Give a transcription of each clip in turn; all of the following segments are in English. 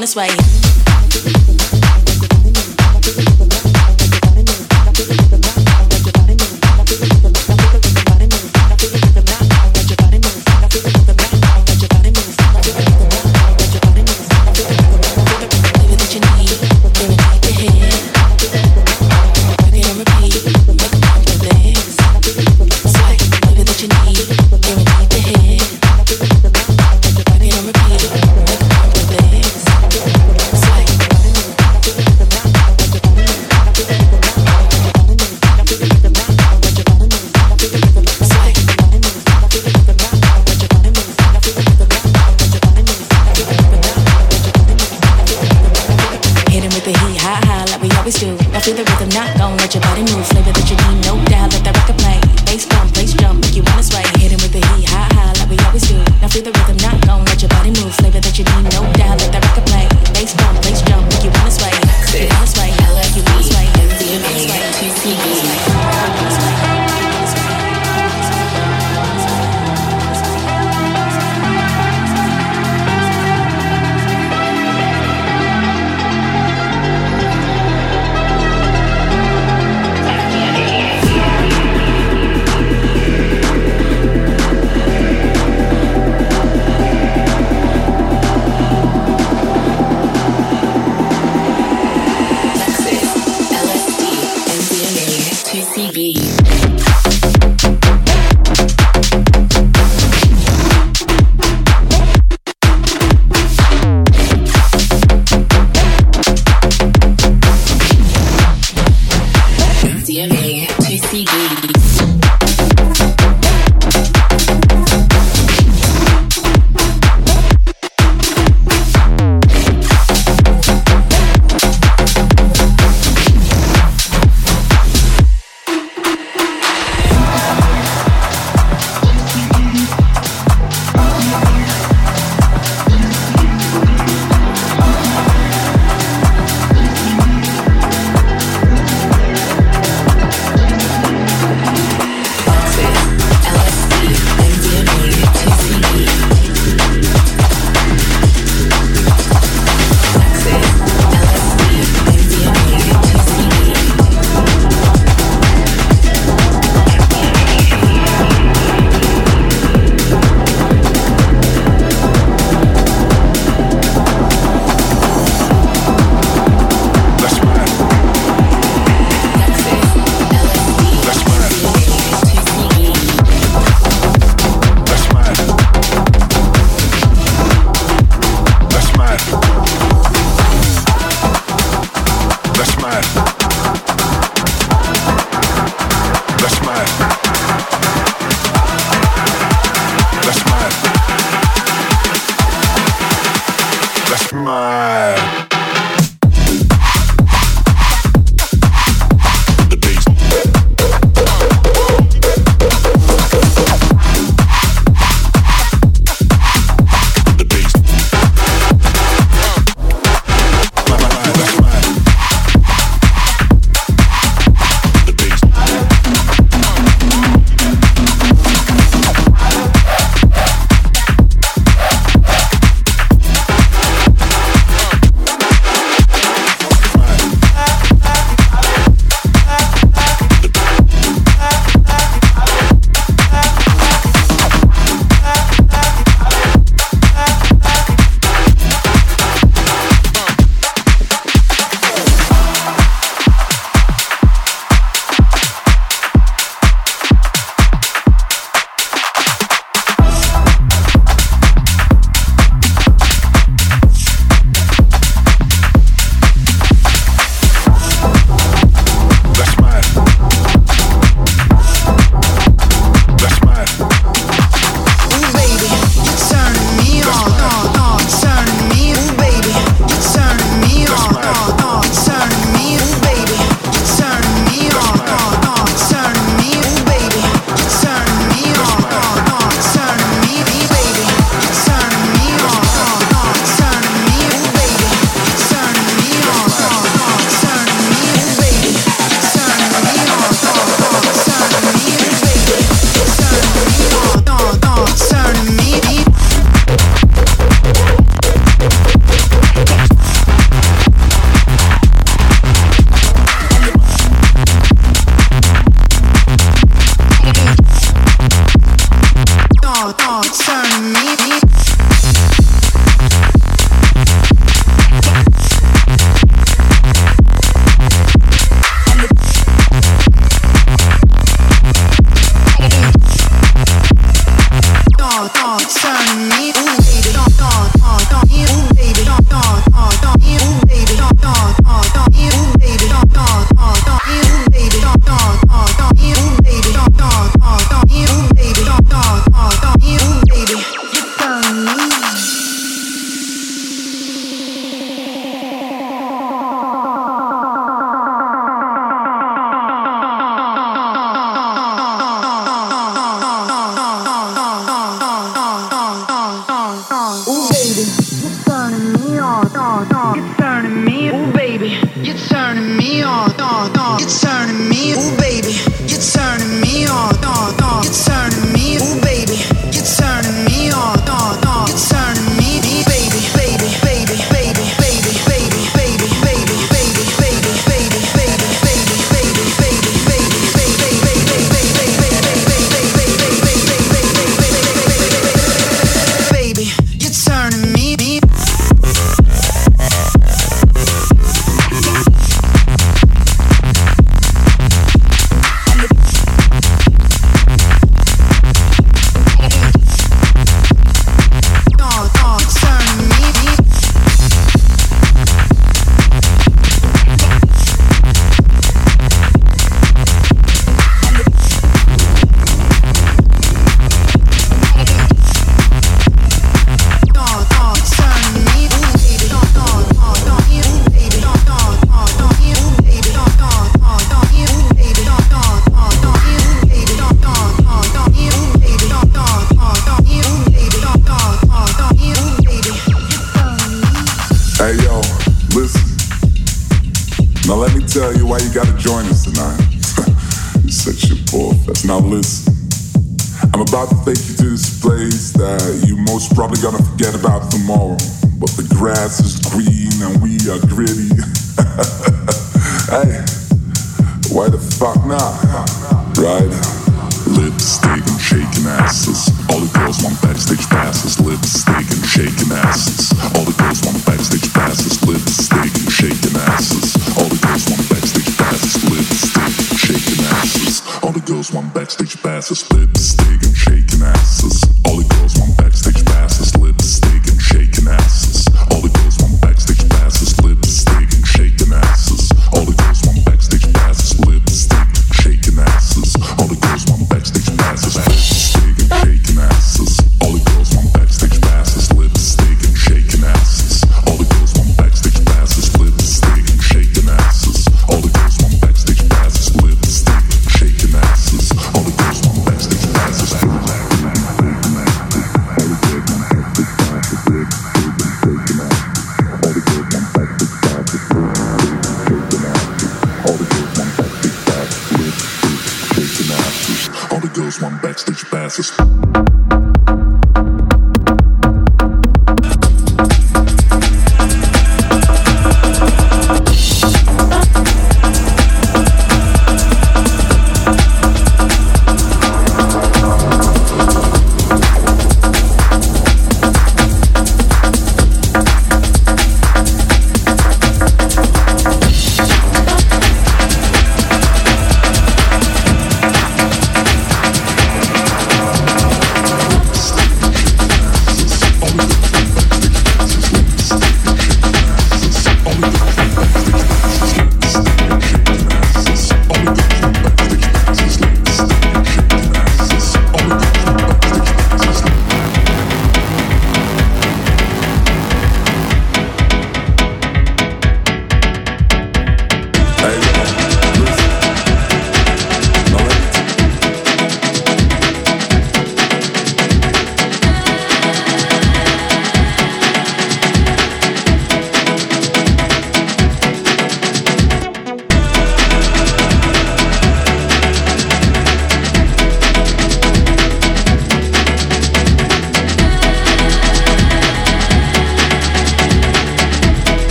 Jump, make you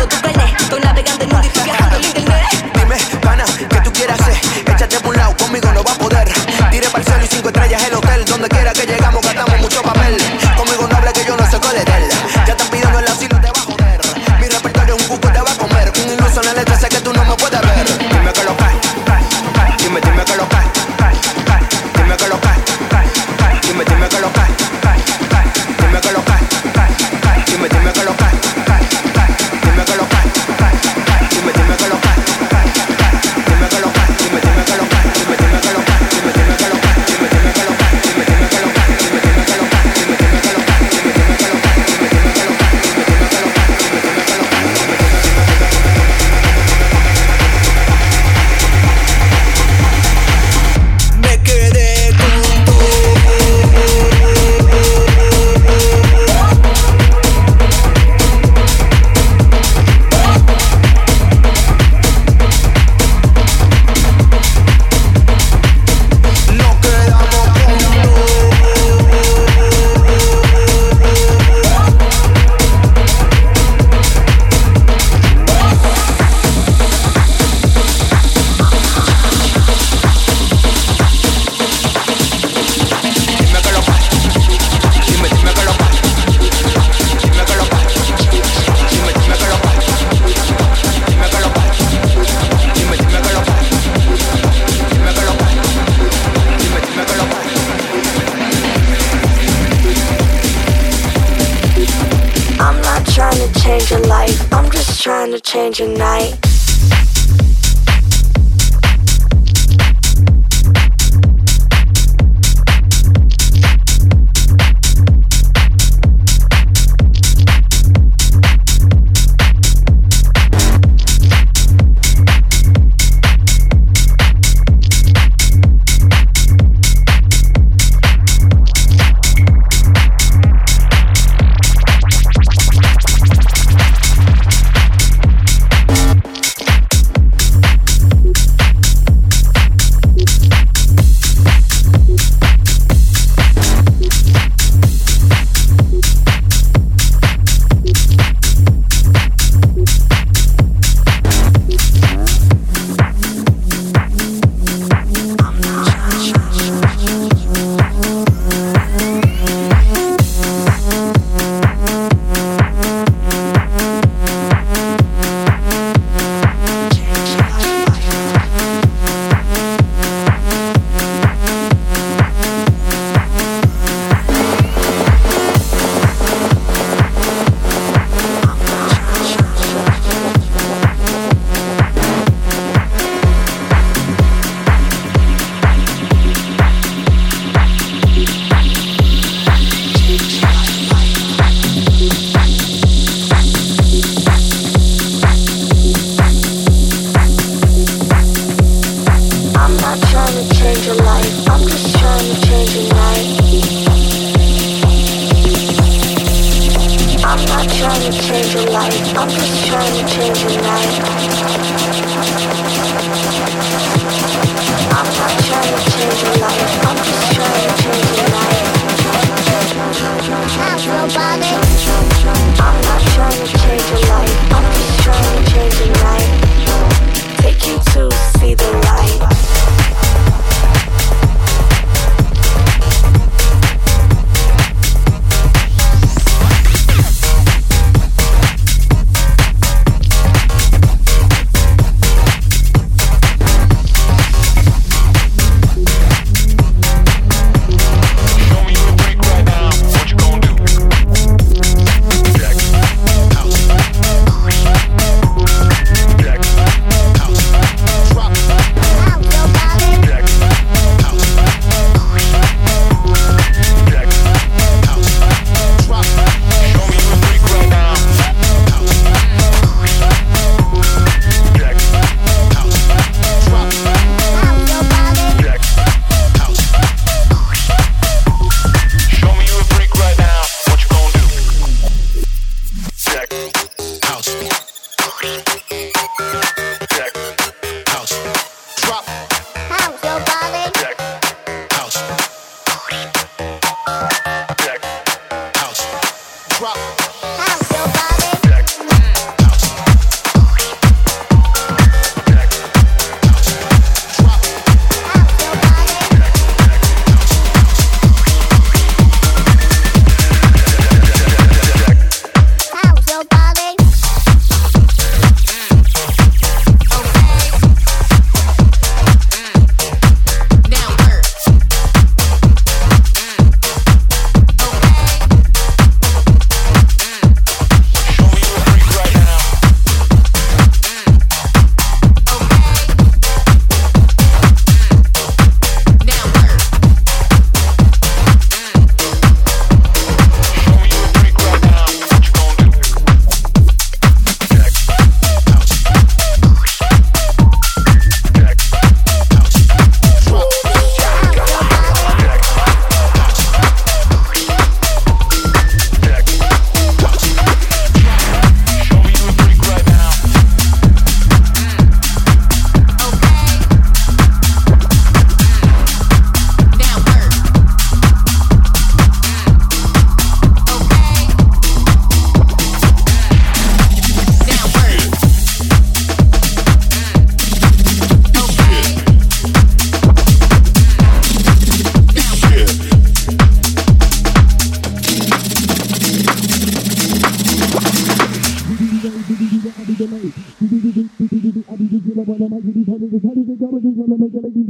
I'm not trying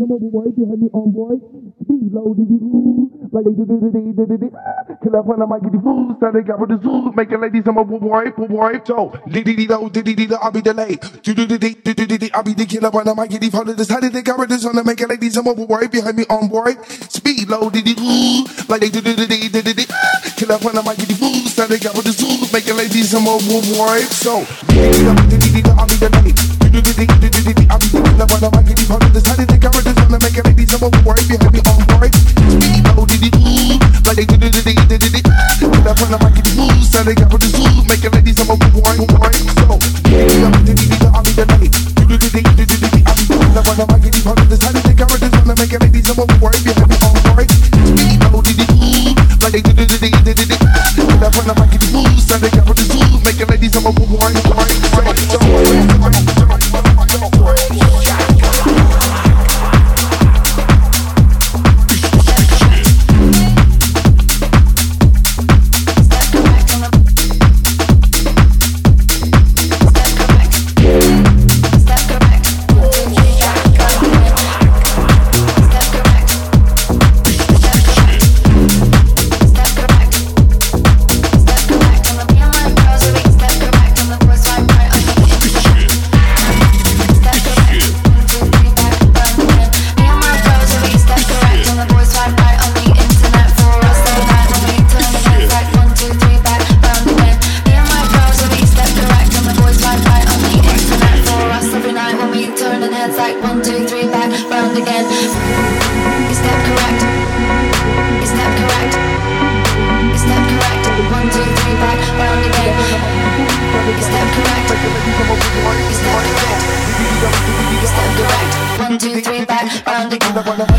Kill up when I might get the food, so they got with the zoo, make it ladies, I'm a boy, boy, so, diddy dee do, diddy dee I'll be delayed. Do do do do do do I'll be the killer when I might get the phone, decided they got with the sun, make it ladies, I'm a boy, behind me on boy, speed low, diddy doo, like they do do do do do do I might get the food, so they got with the zoo, make it ladies, I'm a boy, so, diddy dee I'll be delayed. Do do do do do do I'll be the killer when I might get the phone, decided they got with the sun, make it ladies, I'm a boy, behind me on boy, do do do do the the zoo, it I'm a boy, boy, so, be delayed. Do do the the they got the make it ladies, I'm a doo, like they do do do do the so they the zoo, make it ladies, I'm cuando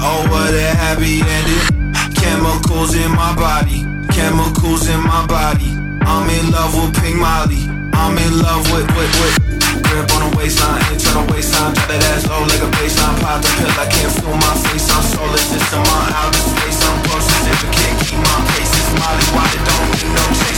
Oh, what a happy ending. Chemicals in my body. Chemicals in my body. I'm in love with Pink Molly. I'm in love with, with, with. Grip on the waistline, internal waistline. Drop that ass low like a baseline. Pop the pill, I can't feel my face. I'm soulless, it's in my outer space. I'm closest if I can't keep my pace. It's Molly, why it don't need no chase.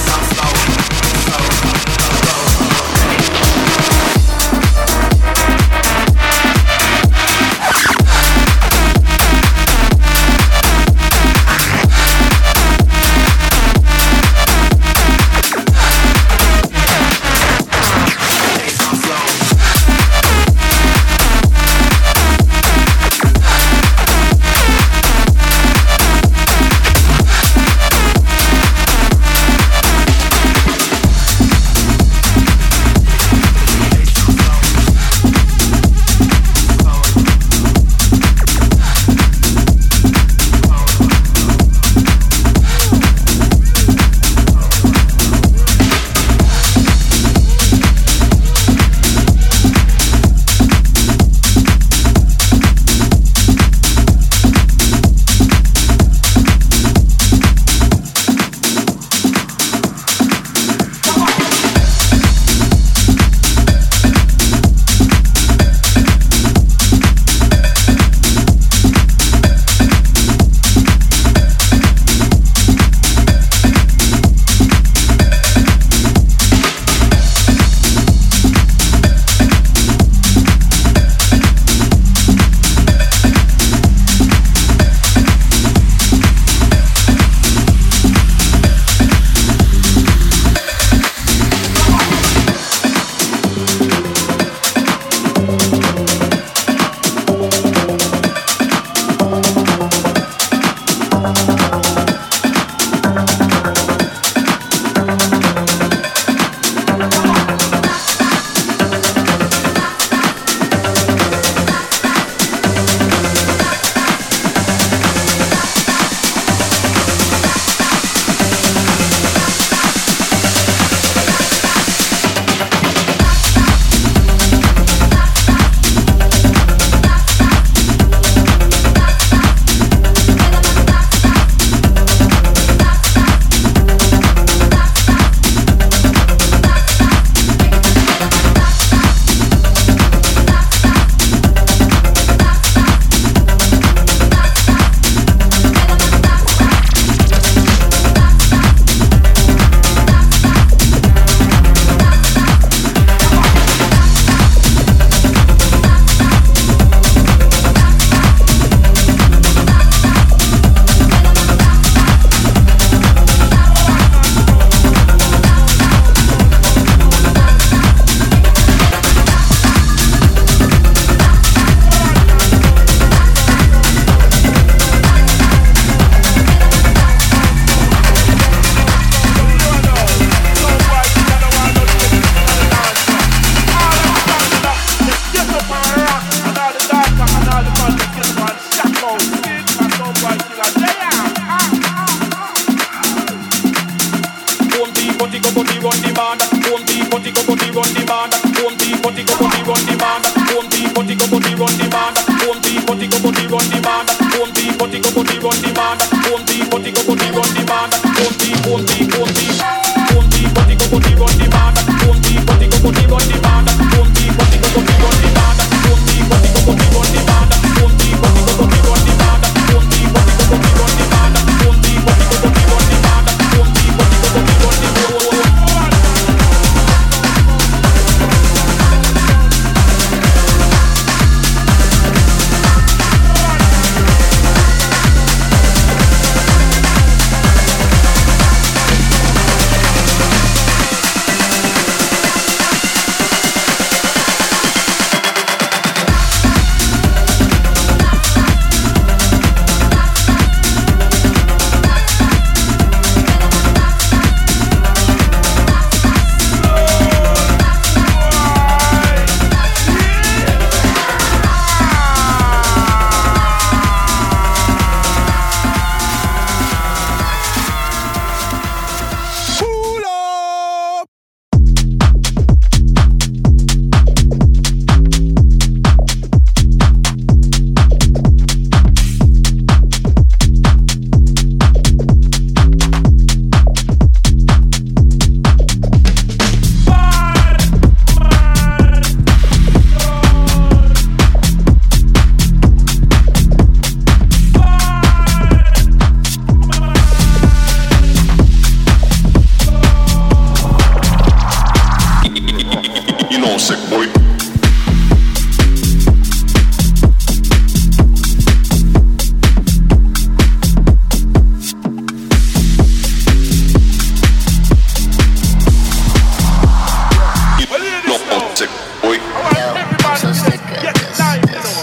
sick boy. Yo, so sick of this, this, this,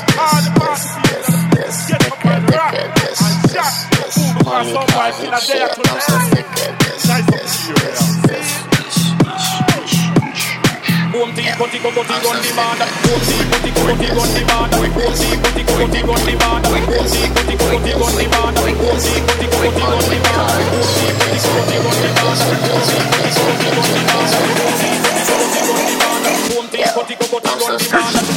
this, this, this, this, this, this. Money, cars, and shit. I'm so sick of this, this, this, this. Boom tea, booty, go, booty, gun demand. Boom tea, booty, go, booty, gun demand. Boom tea, booty, go, booty, gun demand. Boom tea, booty, go, booty, gun demand. Boom tea, booty, go, booty, gun demand. Boom tea, booty, go, booty, gun demand. Boom tea, booty, go, booty, gun demand but I run the car.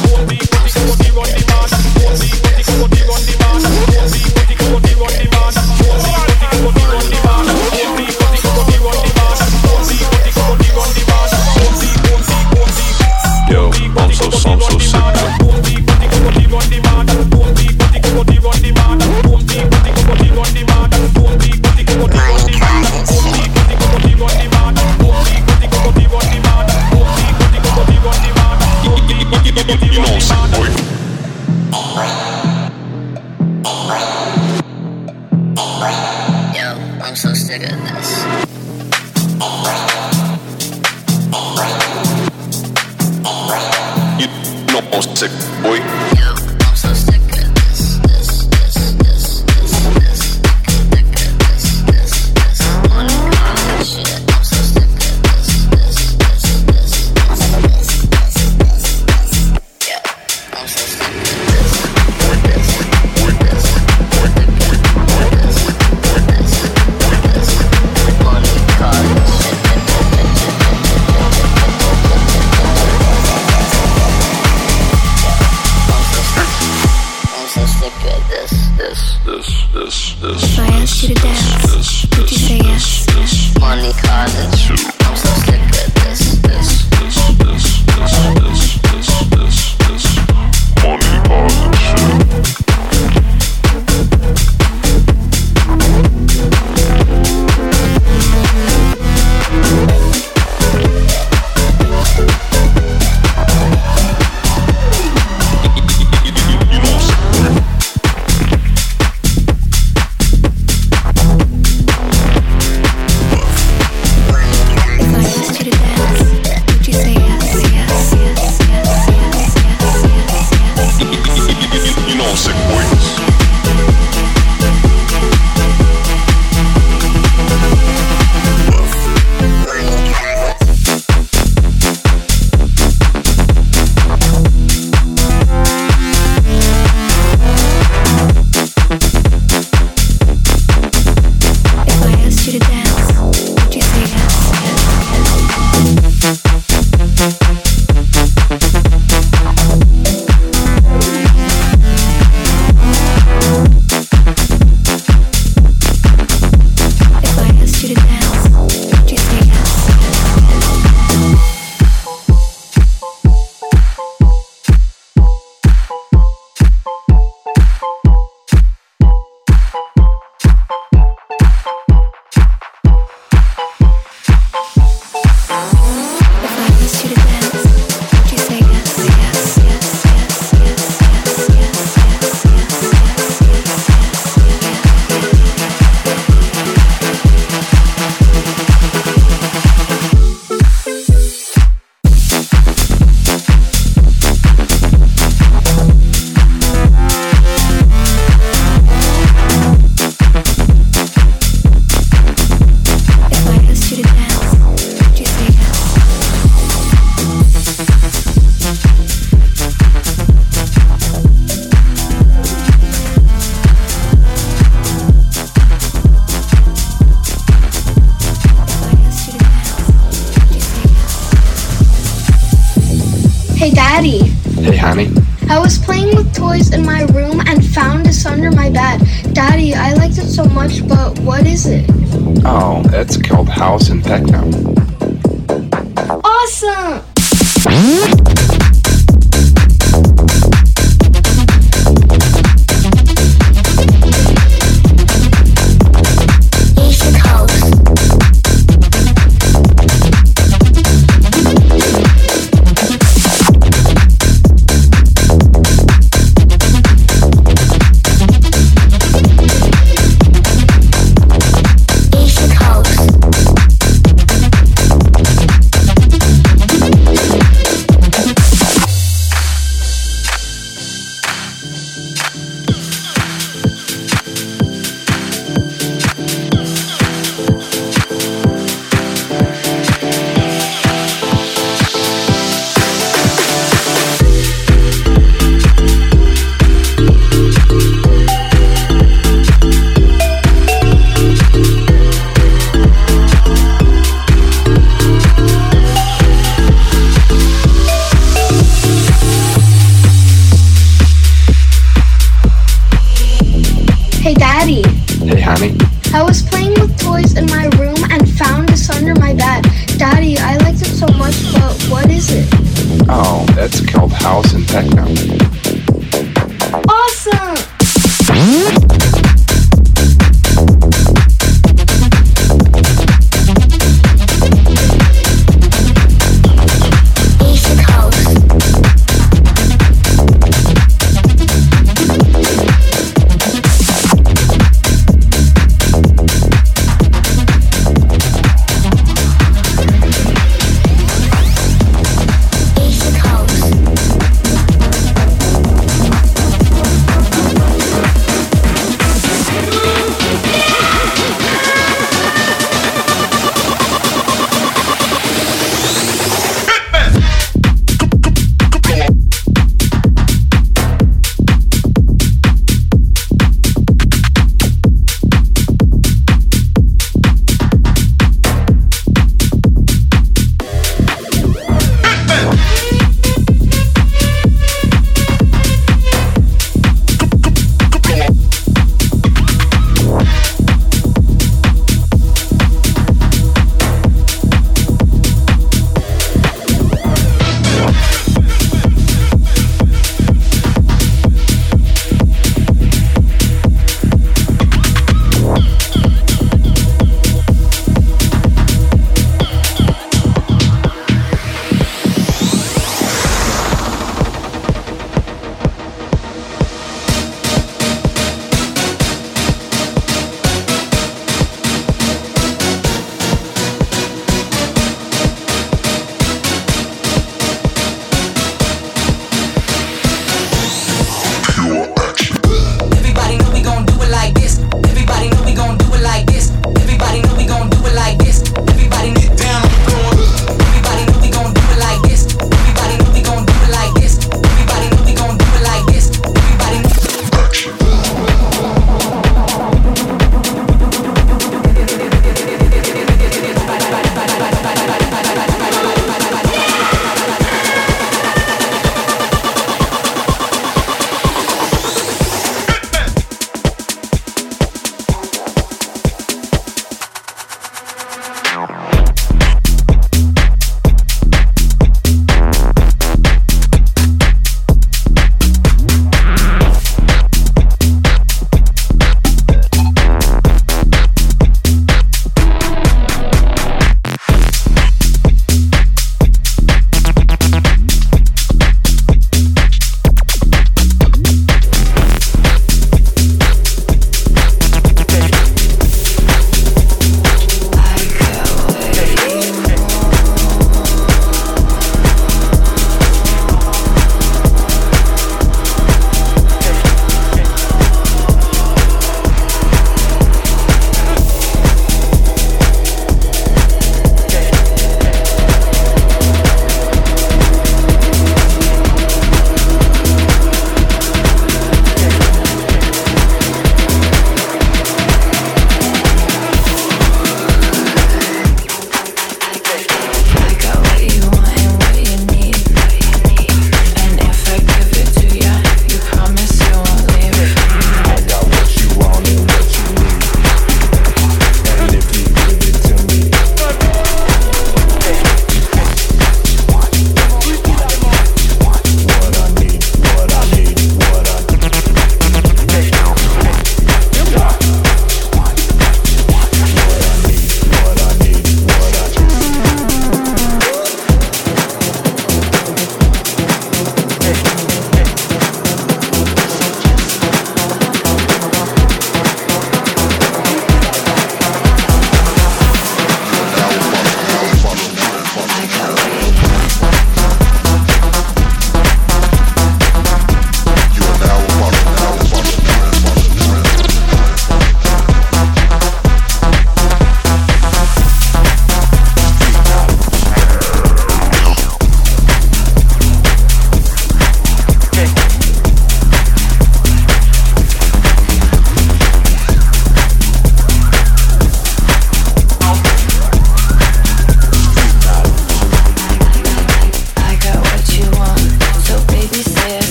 House and techno.